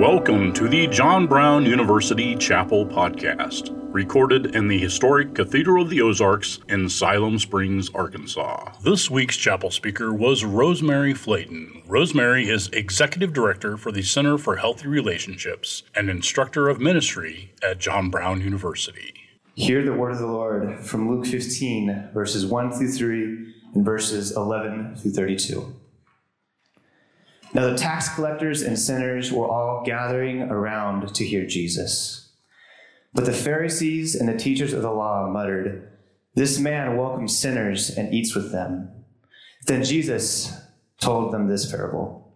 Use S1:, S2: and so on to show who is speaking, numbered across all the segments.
S1: Welcome to the John Brown University Chapel Podcast, recorded in the historic Cathedral of the Ozarks in Siloam Springs, Arkansas. This week's chapel speaker was Rosemary Flayton. Rosemary is Executive Director for the Center for Healthy Relationships and Instructor of Ministry at John Brown University.
S2: Hear the word of the Lord from Luke 15, verses 1 through 3 and verses 11 through 32. Now the tax collectors and sinners were all gathering around to hear Jesus. But the Pharisees and the teachers of the law muttered, This man welcomes sinners and eats with them. Then Jesus told them this parable.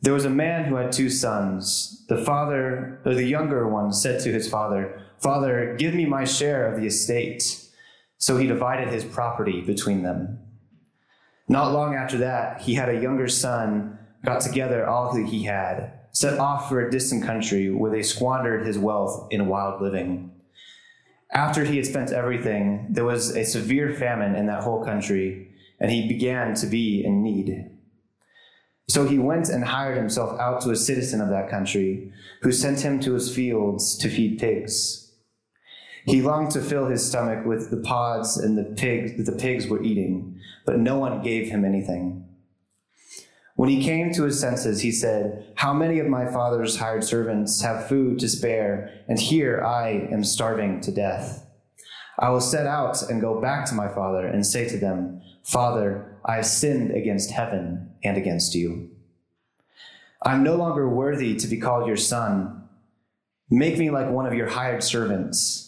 S2: There was a man who had two sons. The father, or the younger one, said to his father, Father, give me my share of the estate. So he divided his property between them. Not long after that, he had a younger son, got together all that he had, set off for a distant country where they squandered his wealth in wild living. After he had spent everything, there was a severe famine in that whole country, and he began to be in need. So he went and hired himself out to a citizen of that country, who sent him to his fields to feed pigs. He longed to fill his stomach with the pods and the pigs that the pigs were eating, but no one gave him anything. When he came to his senses, he said, How many of my father's hired servants have food to spare, and here I am starving to death? I will set out and go back to my father and say to them, Father, I have sinned against heaven and against you. I am no longer worthy to be called your son. Make me like one of your hired servants.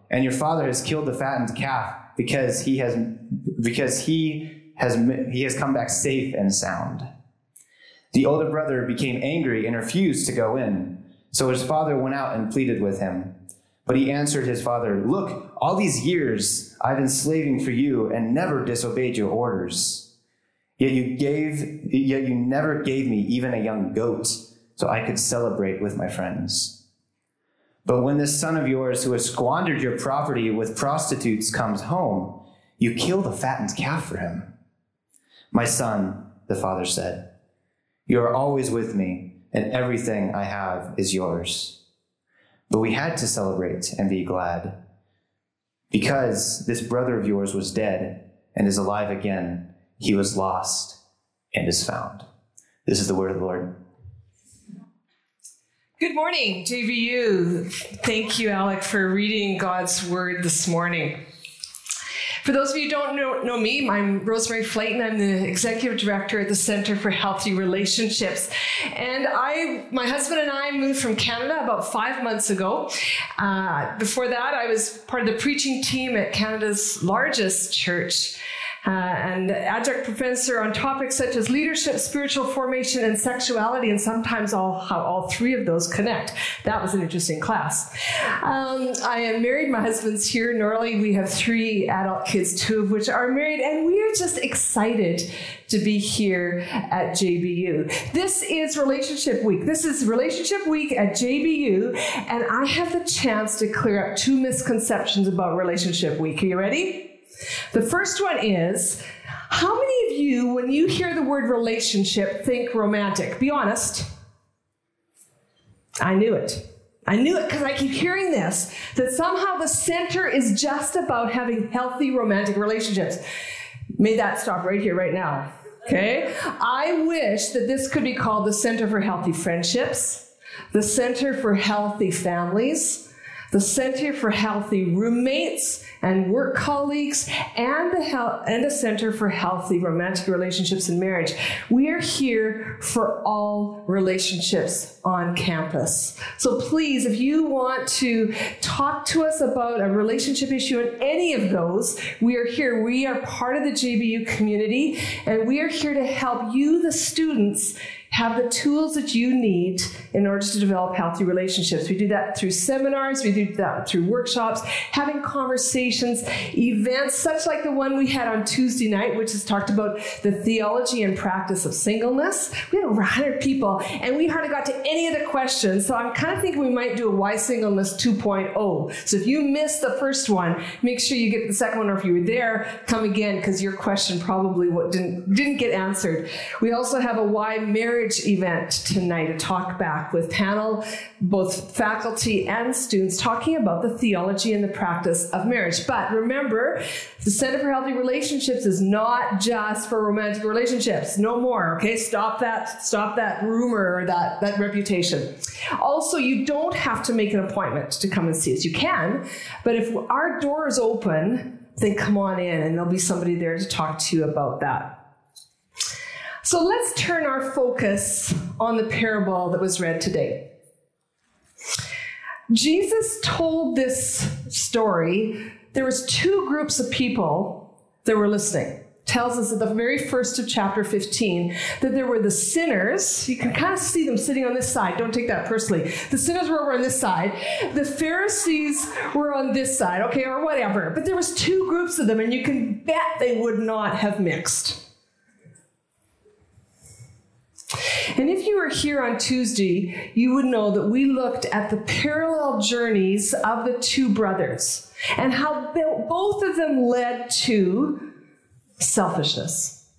S2: and your father has killed the fattened calf because he has because he has he has come back safe and sound. The older brother became angry and refused to go in. So his father went out and pleaded with him. But he answered his father, Look, all these years I've been slaving for you and never disobeyed your orders. Yet you gave yet you never gave me even a young goat so I could celebrate with my friends. But when this son of yours who has squandered your property with prostitutes comes home, you kill the fattened calf for him. My son, the father said, you are always with me, and everything I have is yours. But we had to celebrate and be glad, because this brother of yours was dead and is alive again. He was lost and is found. This is the word of the Lord.
S3: Good morning, JBU. Thank you, Alec, for reading God's word this morning. For those of you who don't know, know, me, I'm Rosemary Flayton. I'm the executive director at the Center for Healthy Relationships. And I, my husband and I moved from Canada about five months ago. Uh, before that, I was part of the preaching team at Canada's largest church uh, and adjunct professor on topics such as leadership, spiritual formation, and sexuality, and sometimes all how all three of those connect. That was an interesting class. Um, I am married. My husband's here, Norley. We have three adult kids, two of which are married, and we are just excited to be here at JBU. This is Relationship Week. This is Relationship Week at JBU, and I have the chance to clear up two misconceptions about Relationship Week. Are you ready? The first one is how many of you, when you hear the word relationship, think romantic? Be honest. I knew it. I knew it because I keep hearing this that somehow the center is just about having healthy romantic relationships. May that stop right here, right now. Okay? I wish that this could be called the Center for Healthy Friendships, the Center for Healthy Families, the Center for Healthy Roommates and Work Colleagues, and the, Hel- and the Center for Healthy Romantic Relationships and Marriage. We are here for all relationships on campus. So please, if you want to talk to us about a relationship issue in any of those, we are here. We are part of the JBU community, and we are here to help you, the students, have the tools that you need in order to develop healthy relationships. We do that through seminars, we do that through workshops, having conversations, events such like the one we had on Tuesday night, which has talked about the theology and practice of singleness. We had over 100 people, and we hardly got to any of the questions. So I'm kind of thinking we might do a Why Singleness 2.0. So if you missed the first one, make sure you get the second one, or if you were there, come again because your question probably didn't didn't get answered. We also have a Why Marriage marriage event tonight, a talk back with panel, both faculty and students, talking about the theology and the practice of marriage. But remember, the Center for Healthy Relationships is not just for romantic relationships. No more. Okay, stop that. Stop that rumor or that that reputation. Also, you don't have to make an appointment to come and see us. You can, but if our door is open, then come on in, and there'll be somebody there to talk to you about that. So let's turn our focus on the parable that was read today. Jesus told this story. There was two groups of people that were listening. Tells us at the very first of chapter 15 that there were the sinners. You can kind of see them sitting on this side. Don't take that personally. The sinners were over on this side. The Pharisees were on this side, okay, or whatever. But there was two groups of them, and you can bet they would not have mixed. And if you were here on Tuesday, you would know that we looked at the parallel journeys of the two brothers and how both of them led to selfishness.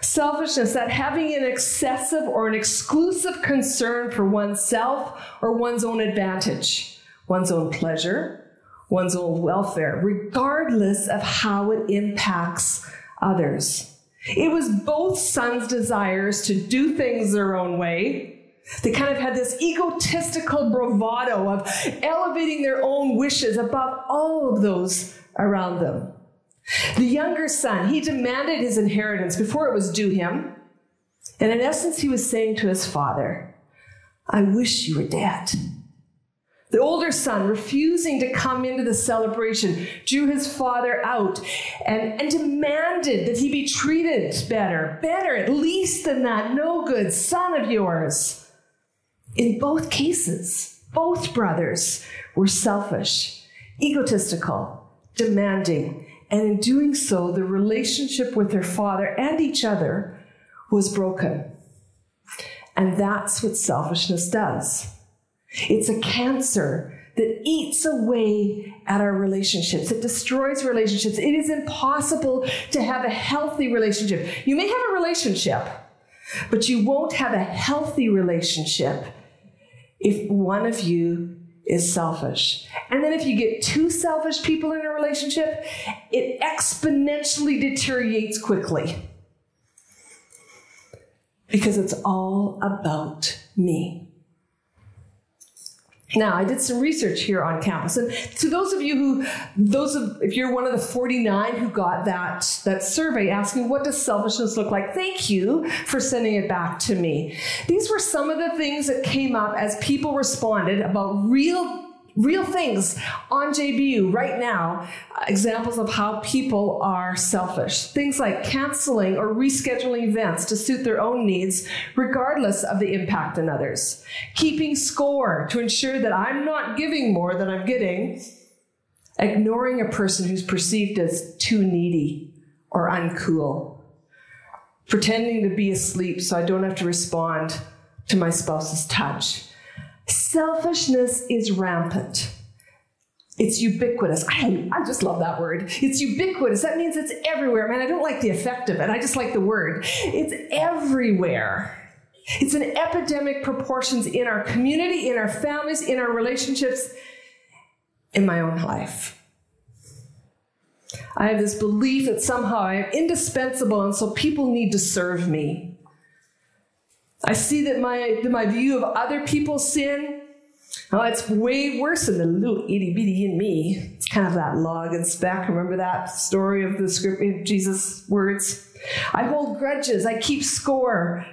S3: Selfishness, that having an excessive or an exclusive concern for oneself or one's own advantage, one's own pleasure, one's own welfare, regardless of how it impacts others. It was both sons' desires to do things their own way. They kind of had this egotistical bravado of elevating their own wishes above all of those around them. The younger son, he demanded his inheritance before it was due him. And in essence, he was saying to his father, I wish you were dead. The older son, refusing to come into the celebration, drew his father out and, and demanded that he be treated better, better at least than that no good son of yours. In both cases, both brothers were selfish, egotistical, demanding, and in doing so, the relationship with their father and each other was broken. And that's what selfishness does. It's a cancer that eats away at our relationships. It destroys relationships. It is impossible to have a healthy relationship. You may have a relationship, but you won't have a healthy relationship if one of you is selfish. And then if you get two selfish people in a relationship, it exponentially deteriorates quickly because it's all about me. Now, I did some research here on campus, and to those of you who, those of, if you're one of the 49 who got that that survey asking what does selfishness look like, thank you for sending it back to me. These were some of the things that came up as people responded about real real things on JBU right now, uh, examples of how people are selfish. Things like canceling or rescheduling events to suit their own needs, regardless of the impact on others. Keeping score to ensure that I'm not giving more than I'm getting. Ignoring a person who's perceived as too needy or uncool. Pretending to be asleep so I don't have to respond to my spouse's touch Selfishness is rampant. It's ubiquitous. I, I just love that word. It's ubiquitous. That means it's everywhere. Man, I don't like the effect of it. I just like the word. It's everywhere. It's in epidemic proportions in our community, in our families, in our relationships, in my own life. I have this belief that somehow I am indispensable, and so people need to serve me. I see that my, that my view of other people's sin, oh, it's way worse than the little itty bitty in me. It's kind of that log and speck. Remember that story of the script Jesus' words? I hold grudges. I keep score.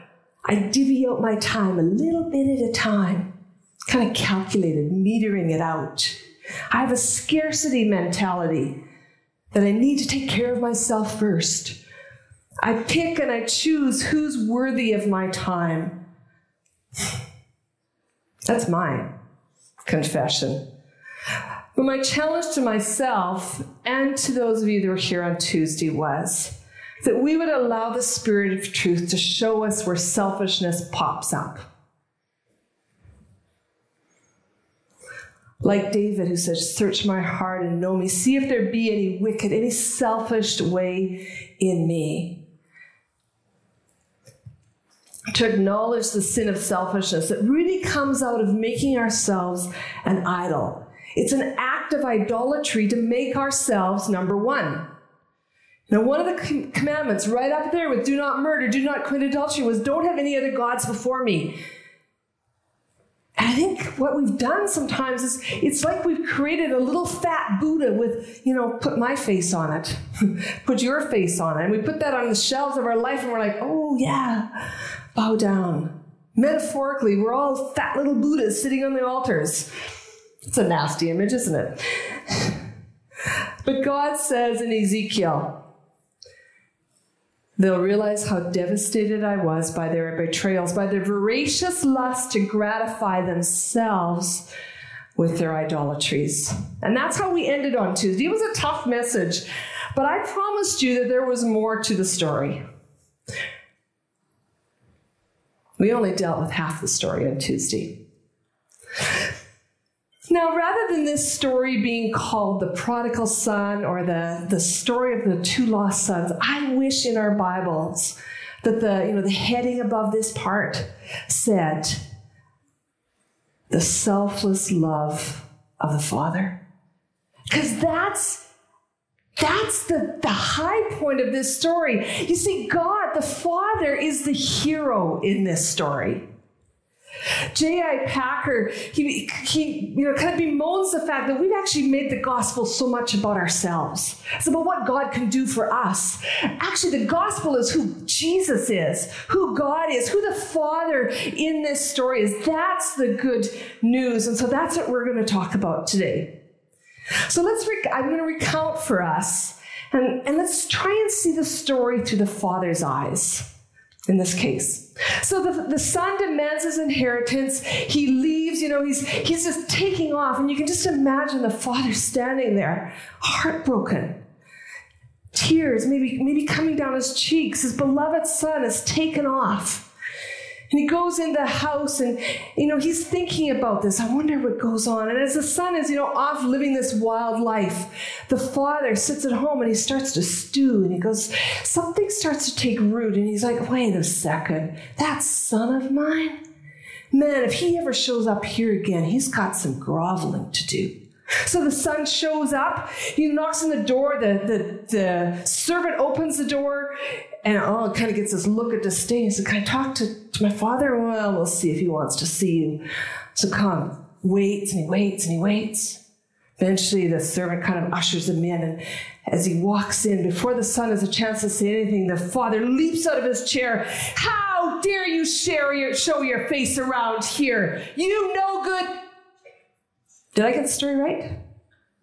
S3: I divvy out my time a little bit at a time, kind of calculated, metering it out. I have a scarcity mentality that I need to take care of myself first. I pick and I choose who's worthy of my time. That's my confession. But my challenge to myself and to those of you that were here on Tuesday was that we would allow the Spirit of truth to show us where selfishness pops up. Like David, who says, Search my heart and know me. See if there be any wicked, any selfish way in me. To acknowledge the sin of selfishness that really comes out of making ourselves an idol. It's an act of idolatry to make ourselves number one. Now, one of the commandments right up there with do not murder, do not commit adultery was don't have any other gods before me. And I think what we've done sometimes is it's like we've created a little fat Buddha with, you know, put my face on it, put your face on it. And we put that on the shelves of our life and we're like, oh yeah, bow down. Metaphorically, we're all fat little Buddhas sitting on the altars. It's a nasty image, isn't it? But God says in Ezekiel, They'll realize how devastated I was by their betrayals, by their voracious lust to gratify themselves with their idolatries. And that's how we ended on Tuesday. It was a tough message, but I promised you that there was more to the story. We only dealt with half the story on Tuesday. Now, rather than this story being called the prodigal son or the, the story of the two lost sons, I wish in our Bibles that the, you know, the heading above this part said, the selfless love of the Father. Because that's that's the, the high point of this story. You see, God, the Father, is the hero in this story. J.I. Packer, he, he you know, kind of bemoans the fact that we've actually made the gospel so much about ourselves. It's about what God can do for us. Actually, the gospel is who Jesus is, who God is, who the Father in this story is. That's the good news. And so that's what we're going to talk about today. So let's, rec- I'm going to recount for us, and, and let's try and see the story through the Father's eyes in this case. So the, the son demands his inheritance. He leaves, you know, he's, he's just taking off. And you can just imagine the father standing there, heartbroken. Tears maybe, maybe coming down his cheeks. His beloved son is taken off. And he goes in the house and, you know, he's thinking about this. I wonder what goes on. And as the son is, you know, off living this wild life, the father sits at home and he starts to stew and he goes, something starts to take root. And he's like, wait a second, that son of mine? Man, if he ever shows up here again, he's got some groveling to do. So the son shows up, he knocks on the door, the, the, the servant opens the door, and oh, kind of gets this look of disdain. So, can I talk to, to my father? Well, we'll see if he wants to see you. So come, waits and he waits and he waits. Eventually, the servant kind of ushers him in, and as he walks in, before the son has a chance to say anything, the father leaps out of his chair. How dare you your, show your face around here? You no good. Did I get the story right?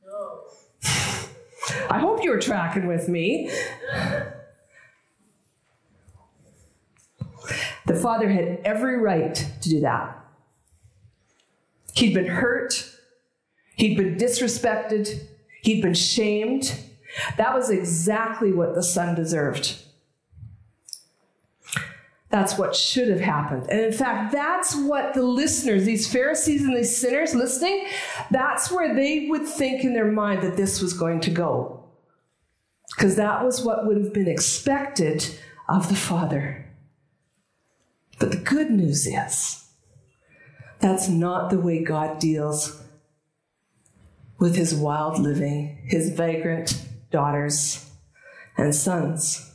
S3: No. I hope you were tracking with me. The father had every right to do that. He'd been hurt, he'd been disrespected, he'd been shamed. That was exactly what the son deserved. That's what should have happened. And in fact, that's what the listeners, these Pharisees and these sinners listening, that's where they would think in their mind that this was going to go. Because that was what would have been expected of the Father. But the good news is that's not the way God deals with his wild living, his vagrant daughters and sons.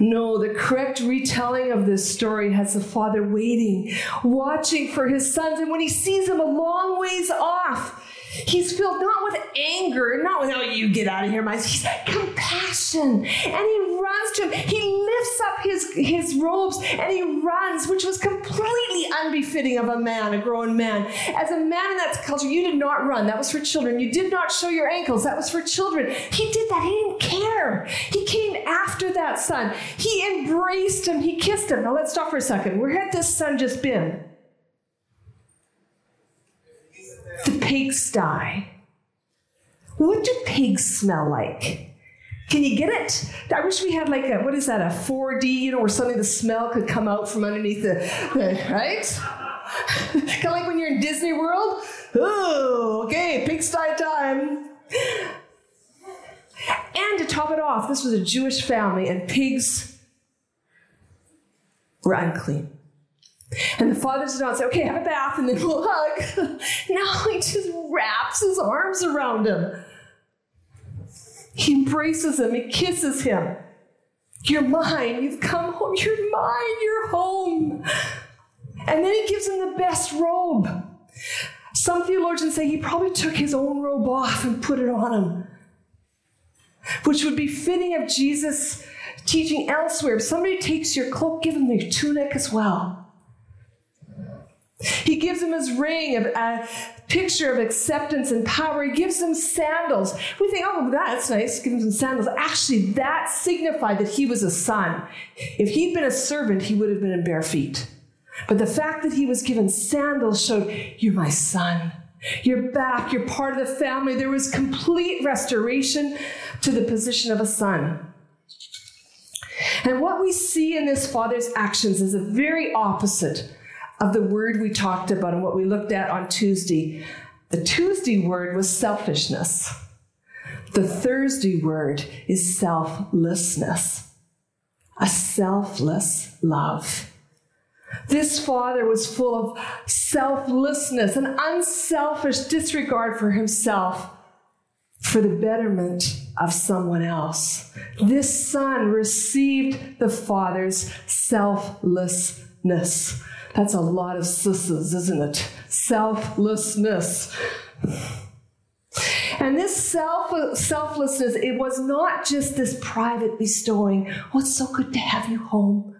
S3: No, the correct retelling of this story has the father waiting, watching for his sons, and when he sees them a long ways off, He's filled not with anger, not with, oh, you get out of here, my. son. He's compassion. And he to him. He lifts up his, his robes and he runs, which was completely unbefitting of a man, a grown man. As a man in that culture, you did not run. That was for children. You did not show your ankles. That was for children. He did that. He didn't care. He came after that son. He embraced him. He kissed him. Now let's stop for a second. Where had this son just been? the pigsty. What do pigs smell like? Can you get it? I wish we had like a, what is that, a 4D, you know, where suddenly the smell could come out from underneath the, the right? kind of like when you're in Disney World. Okay, pigsty time. And to top it off, this was a Jewish family, and pigs were unclean. And the father does not say, okay, have a bath and then we'll hug. no, he just wraps his arms around him. He embraces him, he kisses him. You're mine, you've come home, you're mine, you're home. And then he gives him the best robe. Some theologians say he probably took his own robe off and put it on him, which would be fitting of Jesus' teaching elsewhere. If somebody takes your cloak, give them their tunic as well. He gives him his ring, a, a uh, picture of acceptance and power. He gives them sandals. We think, oh, that's nice, give him some sandals. Actually, that signified that he was a son. If he'd been a servant, he would have been in bare feet. But the fact that he was given sandals showed, you're my son. You're back. You're part of the family. There was complete restoration to the position of a son. And what we see in this father's actions is a very opposite of the word we talked about and what we looked at on Tuesday. The Tuesday word was selfishness. The Thursday word is selflessness, a selfless love. This father was full of selflessness, an unselfish disregard for himself for the betterment of someone else. This son received the father's selflessness. That's a lot of sisses, isn't it? Selflessness. And this self, selflessness, it was not just this private bestowing, oh, it's so good to have you home.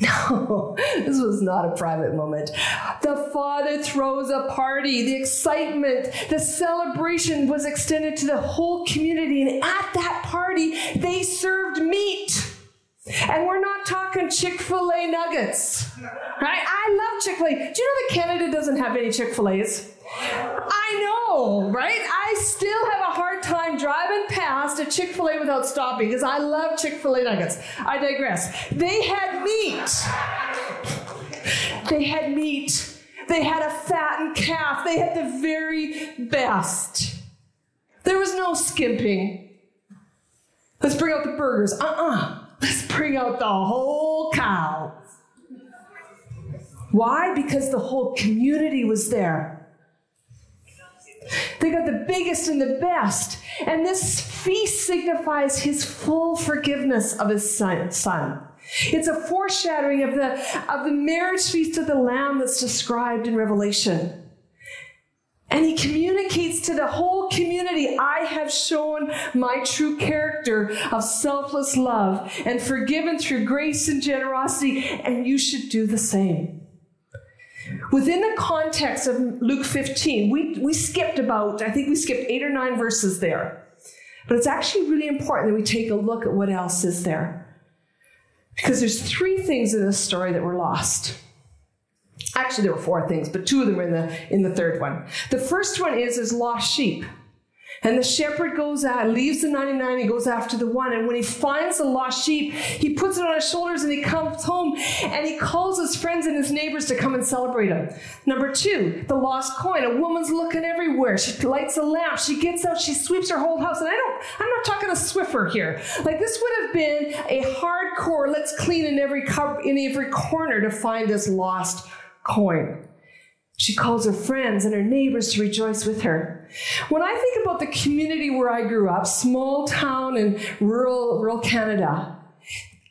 S3: No, this was not a private moment. The father throws a party. The excitement, the celebration was extended to the whole community. And at that party, they served meat. And we're not talking Chick fil A nuggets, right? I love Chick fil A. Do you know that Canada doesn't have any Chick fil A's? I know, right? I still have a hard time driving past a Chick fil A without stopping because I love Chick fil A nuggets. I digress. They had meat. They had meat. They had a fattened calf. They had the very best. There was no skimping. Let's bring out the burgers. Uh uh-uh. uh Let's bring out the whole cow. Why? Because the whole community was there. They got the biggest and the best. And this feast signifies his full forgiveness of his son. son. It's a foreshadowing of the, of the marriage feast of the Lamb that's described in Revelation. And he communicates to the whole community I have shown my true character of selfless love and forgiven through grace and generosity, and you should do the same. Within the context of Luke 15, we, we skipped about, I think we skipped eight or nine verses there. But it's actually really important that we take a look at what else is there. Because there's three things in this story that were lost. Actually, there were four things, but two of them are in the, in the third one. The first one is, is lost sheep. And the shepherd goes out, leaves the 99, he goes after the one. And when he finds the lost sheep, he puts it on his shoulders and he comes home and he calls his friends and his neighbors to come and celebrate him. Number two, the lost coin. A woman's looking everywhere. She lights a lamp. She gets out, she sweeps her whole house. And I don't, I'm not talking a Swiffer here. Like this would have been a hardcore, let's clean in every, cup, in every corner to find this lost coin. She calls her friends and her neighbors to rejoice with her. When I think about the community where I grew up, small town in rural, rural Canada,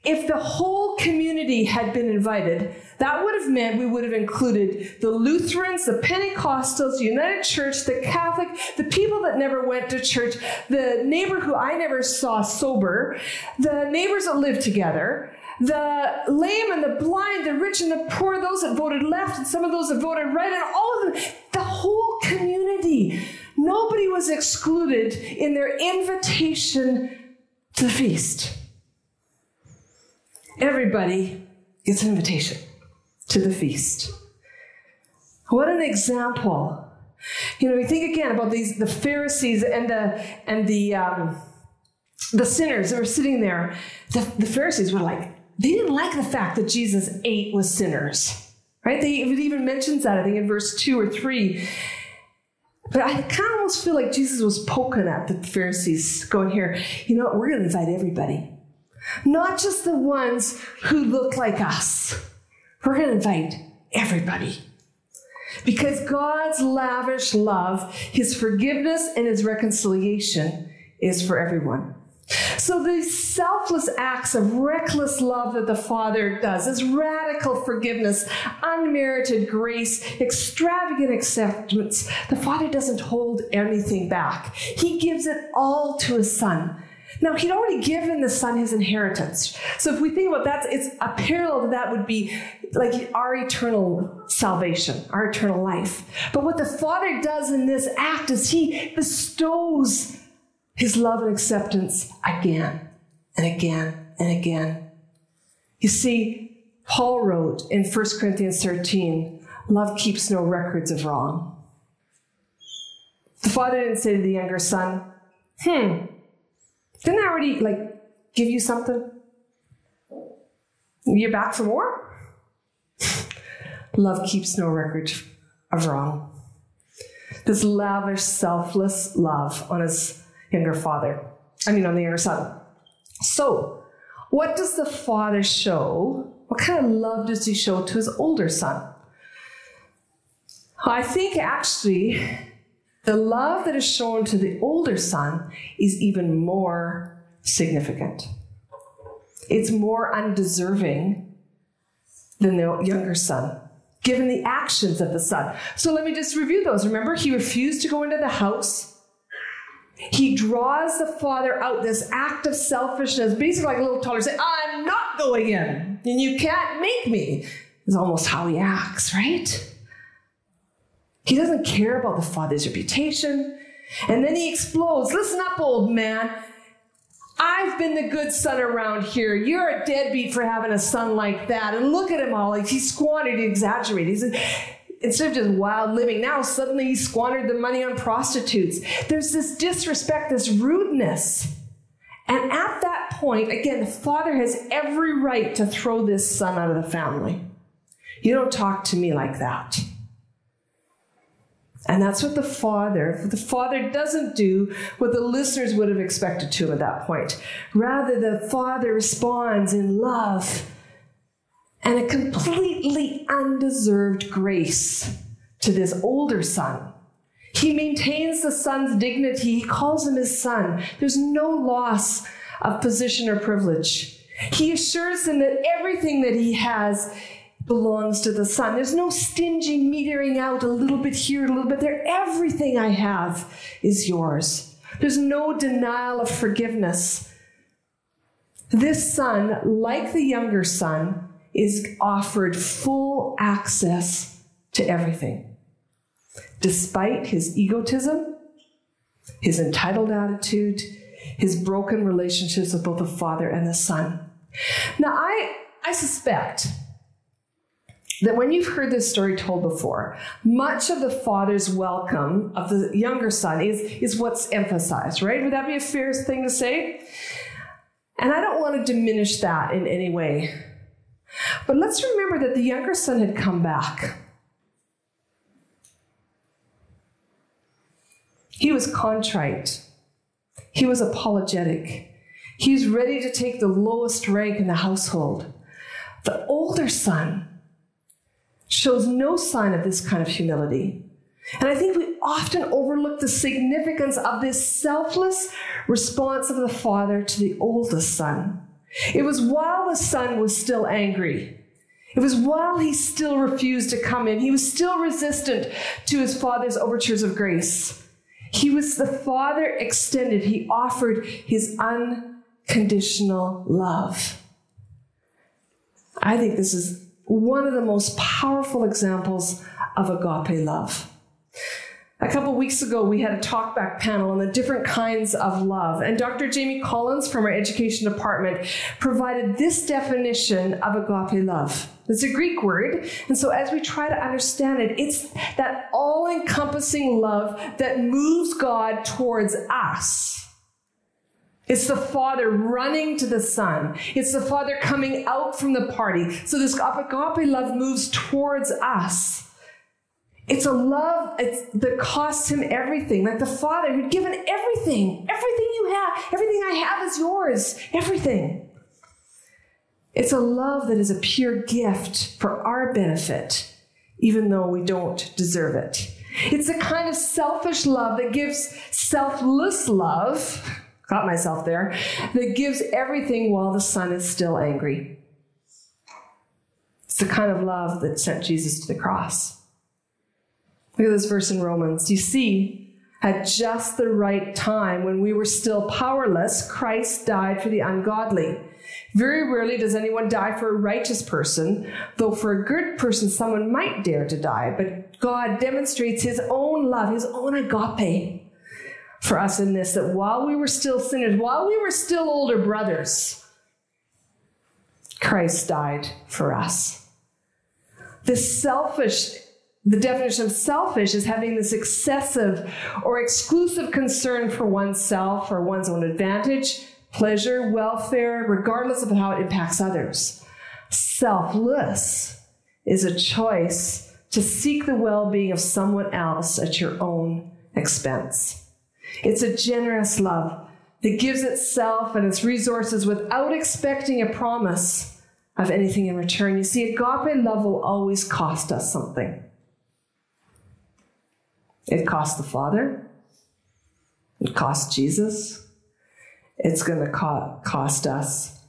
S3: if the whole community had been invited, that would have meant we would have included the Lutherans, the Pentecostals, the United Church, the Catholic, the people that never went to church, the neighbor who I never saw sober, the neighbors that lived together, the lame and the blind, the rich and the poor, those that voted left, and some of those that voted right, and all of them, the whole community. Nobody was excluded in their invitation to the feast. Everybody gets an invitation to the feast. What an example. You know, we think again about these the Pharisees and the and the um, the sinners that were sitting there. The, the Pharisees were like, they didn't like the fact that Jesus ate with sinners. Right? They it even mentions that, I think, in verse two or three. But I kind of almost feel like Jesus was poking at the Pharisees, going here, you know what, we're going to invite everybody. Not just the ones who look like us. We're going to invite everybody. Because God's lavish love, His forgiveness, and His reconciliation is for everyone. So these selfless acts of reckless love that the Father does, this radical forgiveness, unmerited grace, extravagant acceptance, the Father doesn't hold anything back. He gives it all to His Son. Now, he'd already given the son his inheritance. So if we think about that, it's a parallel to that would be like our eternal salvation, our eternal life. But what the Father does in this act is he bestows his love and acceptance again and again and again. You see, Paul wrote in 1 Corinthians 13, love keeps no records of wrong. The father didn't say to the younger son, hmm, didn't I already like give you something? You're back for more? Love keeps no record of wrong. This lavish, selfless love on his younger father. I mean, on the younger son. So, what does the father show? What kind of love does he show to his older son? I think actually the love that is shown to the older son is even more significant. It's more undeserving than the younger son, given the actions of the son. So let me just review those. Remember, he refused to go into the house. He draws the father out, this act of selfishness, basically like a little toddler saying, I'm not going in, and you can't make me, is almost how he acts, right? He doesn't care about the father's reputation. And then he explodes. Listen up, old man. I've been the good son around here. You're a deadbeat for having a son like that. And look at him all. Like he squandered, he exaggerated. He's instead of just wild living, now suddenly he squandered the money on prostitutes. There's this disrespect, this rudeness. And at that point, again, the father has every right to throw this son out of the family. You don't talk to me like that. And that's what the father, the father doesn't do what the listeners would have expected to him at that point. Rather, the father responds in love and a completely undeserved grace to this older son. He maintains the son's dignity. He calls him his son. There's no loss of position or privilege. He assures him that everything that he has belongs to the Son. There's no stingy metering out a little bit here, a little bit there. Everything I have is yours. There's no denial of forgiveness. This son, like the younger son, is offered full access to everything. Despite his egotism, his entitled attitude, his broken relationships with both the father and the son. Now, I, I suspect that when you've heard this story told before, much of the father's welcome of the younger son is, is what's emphasized, right? Would that be a fair thing to say? And I don't want to diminish that in any way. But let's remember that the younger son had come back. He was contrite. He was apologetic. He was ready to take the lowest rank in the household. The older son shows no sign of this kind of humility. And I think we often overlook the significance of this selfless response of the father to the oldest son. It was while the son was still angry. It was while he still refused to come in. He was still resistant to his father's overtures of grace. He was the father extended. He offered his unconditional love. I think this is one of the most powerful examples of agape love. A couple weeks ago, we had a talkback panel on the different kinds of love, and Dr. Jamie Collins from our education department provided this definition of agape love. It's a Greek word, and so as we try to understand it, it's that all encompassing love that moves God towards us. It's the Father running to the Son. It's the Father coming out from the party. So this agape love moves towards us. It's a love it's, that costs him everything, like the Father who'd given everything, everything you have, everything I have is yours, everything. It's a love that is a pure gift for our benefit, even though we don't deserve it. It's a kind of selfish love that gives selfless love, got myself there, that gives everything while the Son is still angry. It's the kind of love that sent Jesus to the cross. Look at this verse in Romans. You see, at just the right time, when we were still powerless, Christ died for the ungodly. Very rarely does anyone die for a righteous person, though for a good person, someone might dare to die. But God demonstrates his own love, his own agape for us in this that while we were still sinners, while we were still older brothers, Christ died for us. This selfish the definition of selfish is having this excessive or exclusive concern for oneself or one's own advantage, pleasure, welfare, regardless of how it impacts others. Selfless is a choice to seek the well being of someone else at your own expense. It's a generous love that gives itself and its resources without expecting a promise of anything in return. You see, agape love will always cost us something. It cost the Father. It cost Jesus. It's going to co- cost us.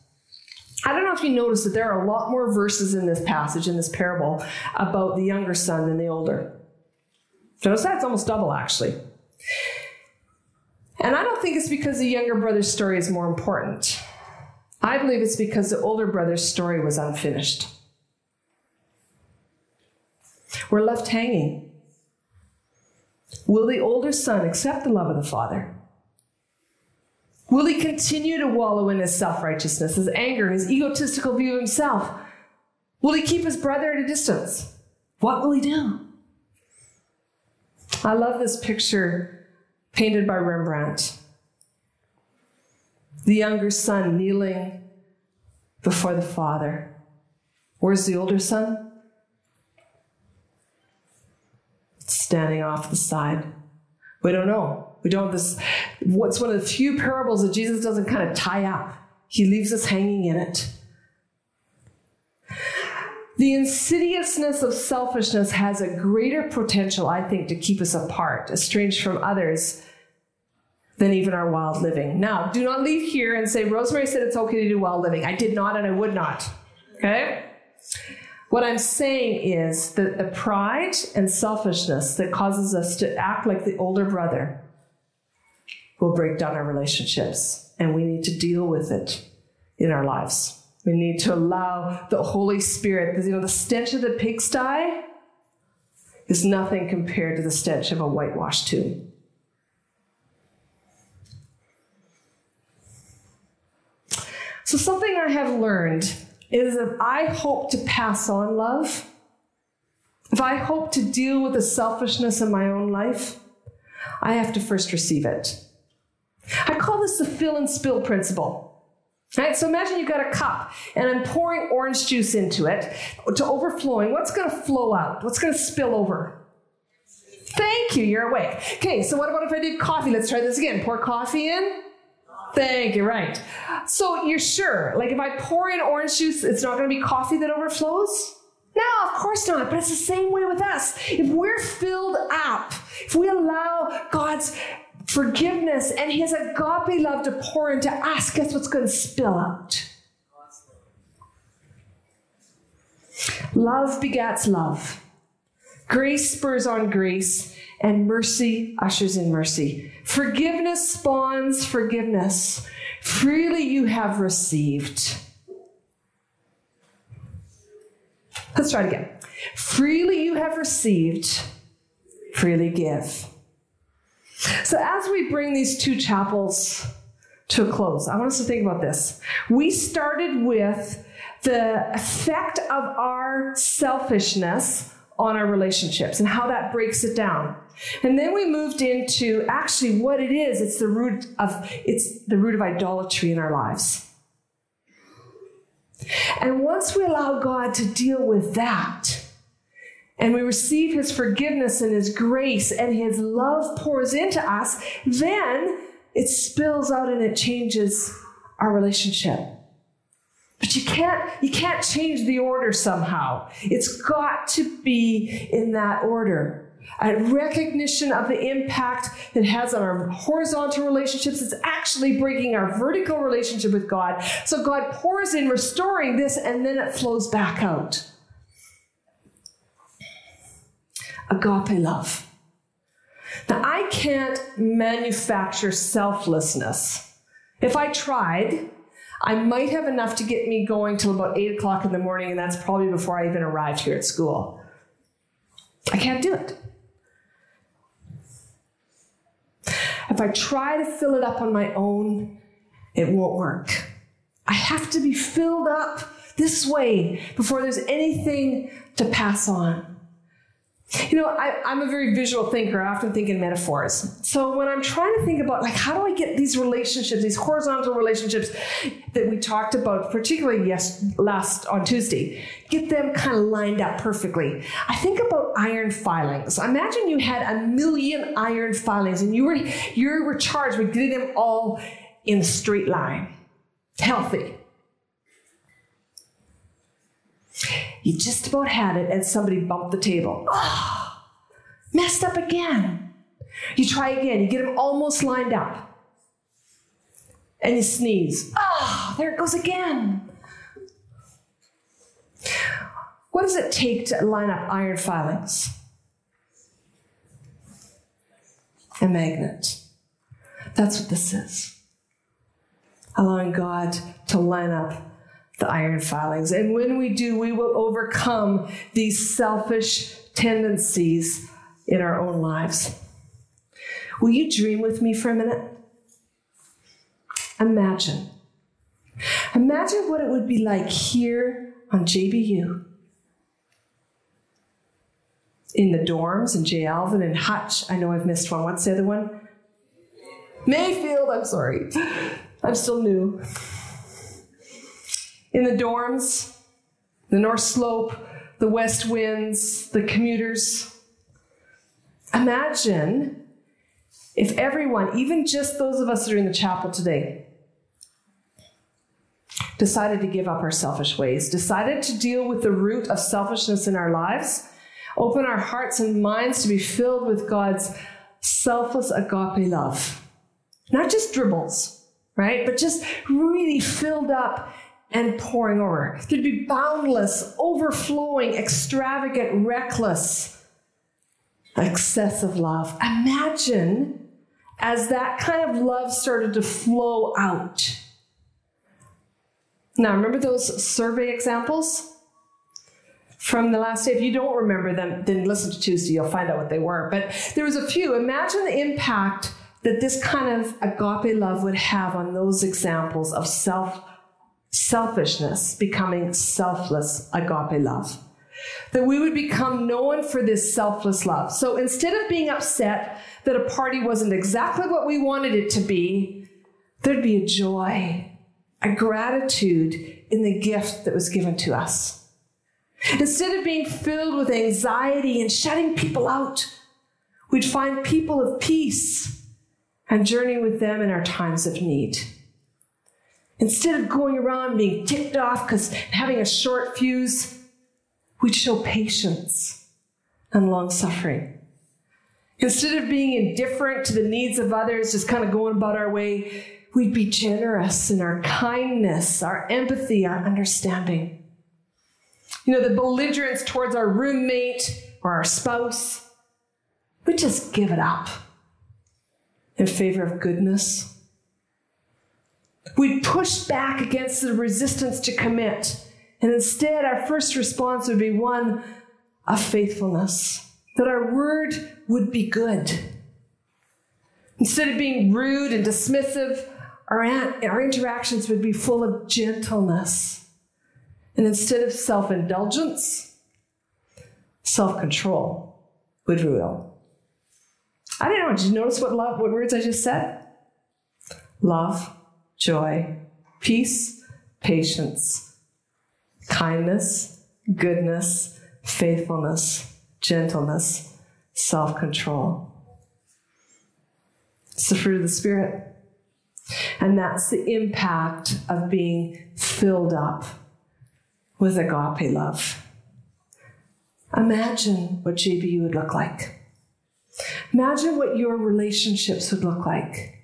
S3: I don't know if you noticed that there are a lot more verses in this passage, in this parable, about the younger son than the older. Notice that? It's almost double, actually. And I don't think it's because the younger brother's story is more important. I believe it's because the older brother's story was unfinished. We're left hanging. Will the older son accept the love of the father? Will he continue to wallow in his self righteousness, his anger, his egotistical view of himself? Will he keep his brother at a distance? What will he do? I love this picture painted by Rembrandt. The younger son kneeling before the father. Where's the older son? Standing off the side. We don't know. We don't this what's one of the few parables that Jesus doesn't kind of tie up. He leaves us hanging in it. The insidiousness of selfishness has a greater potential, I think, to keep us apart, estranged from others, than even our wild living. Now, do not leave here and say, Rosemary said it's okay to do wild living. I did not and I would not. Okay? What I'm saying is that the pride and selfishness that causes us to act like the older brother will break down our relationships, and we need to deal with it in our lives. We need to allow the Holy Spirit, because you know, the stench of the pigsty is nothing compared to the stench of a whitewashed tomb. So, something I have learned is if I hope to pass on love, if I hope to deal with the selfishness in my own life, I have to first receive it. I call this the fill and spill principle. Right? So imagine you've got a cup and I'm pouring orange juice into it to overflowing. What's going to flow out? What's going to spill over? Thank you, you're awake. Okay, so what about if I did coffee? Let's try this again. Pour coffee in. Thank you, right. So you're sure, like if I pour in orange juice, it's not going to be coffee that overflows? No, of course not. But it's the same way with us. If we're filled up, if we allow God's forgiveness and His agape love to pour into us, guess what's going to spill out? Love begats love. Grace spurs on grace, and mercy ushers in mercy. Forgiveness spawns forgiveness. Freely you have received. Let's try it again. Freely you have received, freely give. So, as we bring these two chapels to a close, I want us to think about this. We started with the effect of our selfishness on our relationships and how that breaks it down. And then we moved into actually what it is. It's the root of it's the root of idolatry in our lives. And once we allow God to deal with that, and we receive his forgiveness and his grace and his love pours into us, then it spills out and it changes our relationship. But you can't, you can't change the order somehow. It's got to be in that order. A recognition of the impact it has on our horizontal relationships. It's actually breaking our vertical relationship with God. So God pours in, restoring this, and then it flows back out. Agape love. Now, I can't manufacture selflessness. If I tried, I might have enough to get me going till about 8 o'clock in the morning, and that's probably before I even arrived here at school. I can't do it. If I try to fill it up on my own, it won't work. I have to be filled up this way before there's anything to pass on. You know, I, am a very visual thinker. I often think in metaphors. So when I'm trying to think about, like, how do I get these relationships, these horizontal relationships that we talked about, particularly yes, last on Tuesday, get them kind of lined up perfectly? I think about iron filings. Imagine you had a million iron filings, and you were you were charged with getting them all in a straight line, healthy. You just about had it, and somebody bumped the table. Oh, messed up again. You try again, you get them almost lined up. And you sneeze. Oh, there it goes again. What does it take to line up iron filings? A magnet. That's what this is. Allowing God to line up the iron filings. And when we do, we will overcome these selfish tendencies in our own lives. Will you dream with me for a minute? Imagine. Imagine what it would be like here on JBU. In the dorms, in J. Alvin and Hutch. I know I've missed one. What's the other one? Mayfield, I'm sorry. I'm still new in the dorms, the North Slope, the West Winds, the commuters. Imagine if everyone, even just those of us that are in the chapel today, decided to give up our selfish ways, decided to deal with the root of selfishness in our lives, open our hearts and minds to be filled with God's selfless agape love. Not just dribbles, right? But just really filled up and pouring over. There'd be boundless, overflowing, extravagant, reckless, excessive love. Imagine as that kind of love started to flow out. Now, remember those survey examples from the last day? If you don't remember them, then listen to Tuesday, you'll find out what they were. But there was a few. Imagine the impact that this kind of agape love would have on those examples of self selfishness becoming selfless agape love. That we would become known for this selfless love. So instead of being upset that a party wasn't exactly what we wanted it to be, there'd be a joy, a gratitude in the gift that was given to us. Instead of being filled with anxiety and shutting people out, we'd find people of peace and journey with them in our times of need. Instead of going around being ticked off because having a short fuse, we'd show patience and long suffering. Instead of being indifferent to the needs of others, just kind of going about our way, we'd be generous in our kindness, our empathy, our understanding. you know, the belligerence towards our roommate or our spouse, we just give it up in favor of goodness. We push back against the resistance to commit, and instead, our first response would be one of faithfulness, that our word would be good. Instead of being rude and dismissive, our, our interactions would be full of gentleness. And instead of self indulgence, self control would rule. I don't know, did you notice what love, what words I just said? Love, joy, peace, patience, kindness, goodness, faithfulness, gentleness, self control. It's the fruit of the Spirit. And that's the impact of being filled up with agape love. Imagine what JBU would look like. Imagine what your relationships would look like,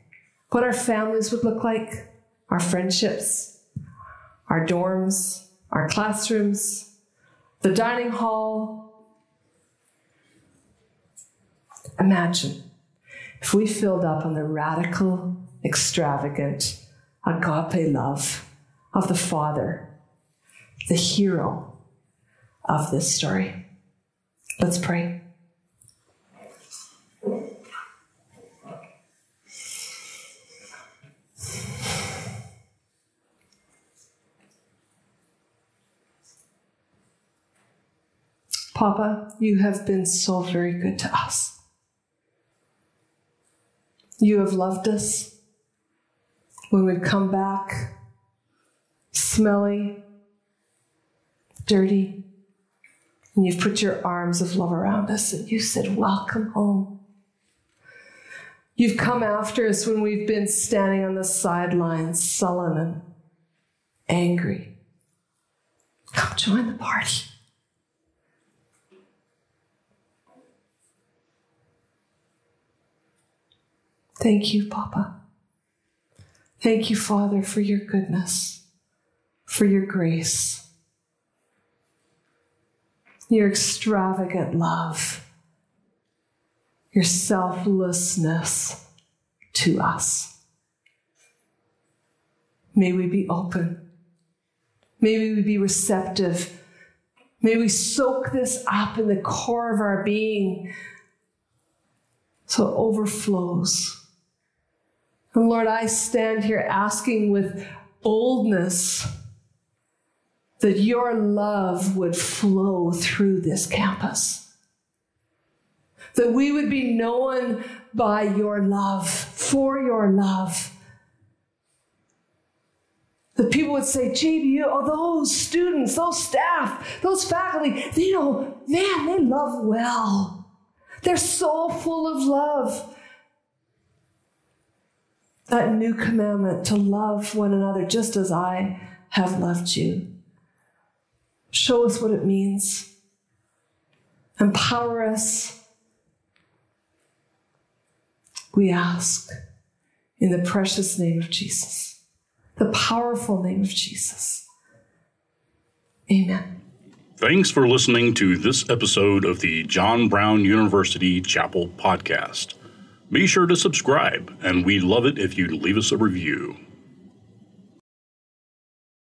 S3: what our families would look like, our friendships, our dorms, our classrooms, the dining hall. Imagine if we filled up on the radical, extravagant, agape love of the Father, the hero of this story. Let's pray. Papa, you have been so very good to us. You have loved us when we've come back smelly, dirty, and you've put your arms of love around us and you said, Welcome home. You've come after us when we've been standing on the sidelines, sullen and angry. Come join the party. Thank you, Papa. Thank you, Father, for your goodness, for your grace, your extravagant love, your selflessness to us. May we be open. May we be receptive. May we soak this up in the core of our being so it overflows and Lord, I stand here asking with boldness that your love would flow through this campus. That we would be known by your love, for your love. That people would say, JBU, oh, those students, those staff, those faculty, they know, man, they love well. They're so full of love that new commandment to love one another just as I have loved you. Show us what it means. Empower us. We ask in the precious name of Jesus, the powerful name of Jesus. Amen.
S1: Thanks for listening to this episode of the John Brown University Chapel Podcast. Be sure to subscribe, and we'd love it if you'd leave us a review.